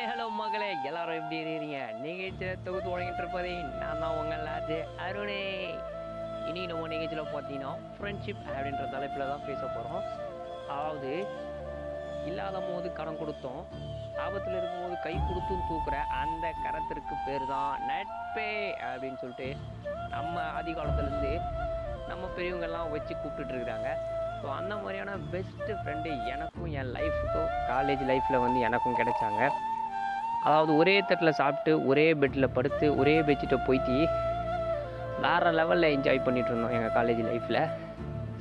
Hi hello மகளே. எல்லாரும் எப்படி இருக்கிறீங்க? நிகழ்ச்சியில் தொகுத்து வழங்கிட்டு இருப்பதே நான் தான் உங்கள் லாஜு அருணே. இனி நம்ம நிகழ்ச்சியில் பார்த்தீங்கன்னா ஃப்ரெண்ட்ஷிப் அப்படின்ற தலைப்பில் தான் பேச போகிறோம் அதாவது இல்லாத போது கடன் கொடுத்தோம் ஆபத்தில் இருக்கும்போது கை கொடுத்தும் தூக்குற அந்த கரத்திற்கு பேர் தான் நட்பே அப்படின்னு சொல்லிட்டு நம்ம ஆதி காலத்துலேருந்து நம்ம பெரியவங்கெல்லாம் வச்சு கூப்பிட்டுட்டு இருக்கிறாங்க. ஸோ அந்த மாதிரியான பெஸ்ட்டு ஃப்ரெண்டு எனக்கும் என் லைஃபுக்கும் காலேஜ் லைஃப்பில் வந்து எனக்கும் கிடைச்சாங்க. அதாவது ஒரே தட்டில் சாப்பிட்டு ஒரே பெட்டில் படுத்து ஒரே பெட்ஷீட்டை போய்த்தி வேறு லெவலில் என்ஜாய் பண்ணிகிட்டு இருந்தோம் எங்கள் காலேஜ் லைஃப்பில்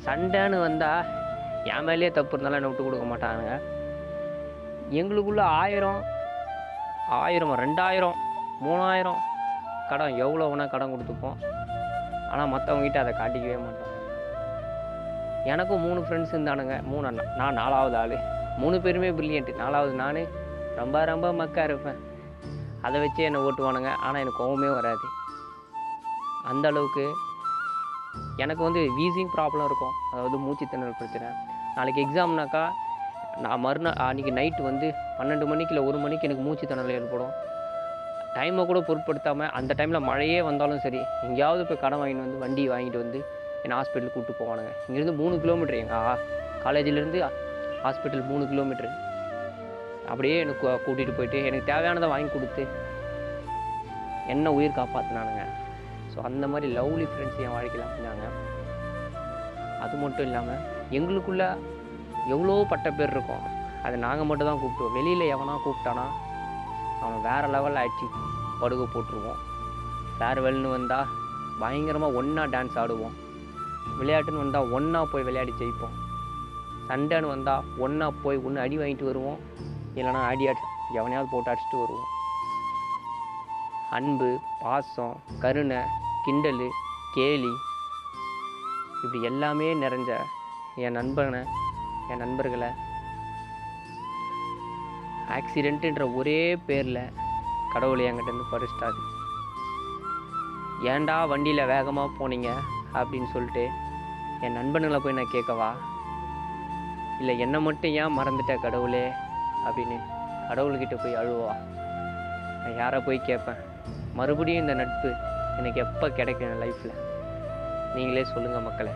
சண்டைன்னு வந்தால் என் மேலேயே தப்பு இருந்தாலும் என்னை விட்டு கொடுக்க மாட்டாங்க எங்களுக்குள்ள ஆயிரம் ஆயிரம் ரெண்டாயிரம் மூணாயிரம் கடன் எவ்வளோ வேணால் கடன் கொடுத்துப்போம். ஆனால் மற்றவங்ககிட்ட அதை காட்டிக்கவே மாட்டோம். எனக்கும் மூணு ஃப்ரெண்ட்ஸ் இருந்தானுங்க. மூணு அண்ணா நான் நாலாவது ஆள். மூணு பேருமே பிரில்லியன்ட்டு நாலாவது நான் ரொம்ப ரொம்ப மக்கா இருப்பேன். அதை வச்சு என்னை ஓட்டுவானுங்க. ஆனால் எனக்கு கோவமே வராது. அந்த அளவுக்கு எனக்கு வந்து வீசிங் ப்ராப்ளம் இருக்கும். அதாவது மூச்சு திணறல் பிரச்சனை நாளைக்கு எக்ஸாம்னாக்கா நான் மறுநாள் அன்றைக்கி நைட்டு வந்து பன்னெண்டு மணிக்கு இல்லை ஒரு மணிக்கு எனக்கு மூச்சு திணறல் ஏற்படும். டைமை கூட பொருட்படுத்தாமல் அந்த டைமில் மழையே வந்தாலும் சரி எங்கேயாவது போய் கடன் வாங்கிட்டு வந்து வண்டி வாங்கிட்டு வந்து என்னை ஹாஸ்பிட்டலுக்கு கூப்பிட்டு போவானுங்க. இங்கேருந்து மூணு கிலோமீட்டர் எங்கள் காலேஜிலேருந்து ஹாஸ்பிட்டல் மூணு கிலோமீட்டர் அப்படியே எனக்கு கூட்டிகிட்டு போயிட்டு எனக்கு தேவையானதை வாங்கி கொடுத்து என்ன உயிர் காப்பாற்றினானுங்க ஸோ அந்த மாதிரி லவ்லி ஃப்ரெண்ட்ஸ் என் வாழ்க்கையில் அமைஞ்சாங்க அது மட்டும் இல்லாமல் எங்களுக்குள்ள எவ்வளோ பட்ட பேர் இருக்கும். அதை நாங்கள் மட்டும் தான் கூப்பிடுவோம். வெளியில் எவனா கூப்பிட்டானா அவன் வேறு லெவலில் அடிச்சு படுகு போட்டுருவோம். ஃபேர்வெல்னு வந்தால் பயங்கரமாக ஒன்றா டான்ஸ் ஆடுவோம். விளையாட்டுன்னு வந்தால் ஒன்றா போய் விளையாடி ஜெயிப்போம். சண்டைன்னு வந்தால் ஒன்றா போய் ஒன்று அடி வாங்கிட்டு வருவோம். இல்லைன்னா அடி எவனையாவது போட்டு அடிச்சுட்டு வருவோம். அன்பு பாசம் கருணை கிண்டல் கேலி இப்படி எல்லாமே நிறைஞ்ச என் நண்பனை என் நண்பர்களை ஆக்சிடெண்ட்டுன்ற ஒரே பேரில் கடவுளை என்கிட்டேருந்து பறிச்சிட்டாரு. ஏன்டா வண்டியில் வேகமாக போனீங்க? அப்படின்னு சொல்லிட்டு என் நண்பனுங்களை போய் நான் கேட்கவா? இல்லை என்னை மட்டும் ஏன் மறந்துட்ட கடவுளே? அப்படின்னு கடவுள்கிட்ட போய் அழுவா. நான் யாரை போய் கேட்பேன்? மறுபடியும் இந்த நட்பு எனக்கு எப்போ கிடைக்கும் என் லைஃப்பில் நீங்களே சொல்லுங்கள் மக்களை.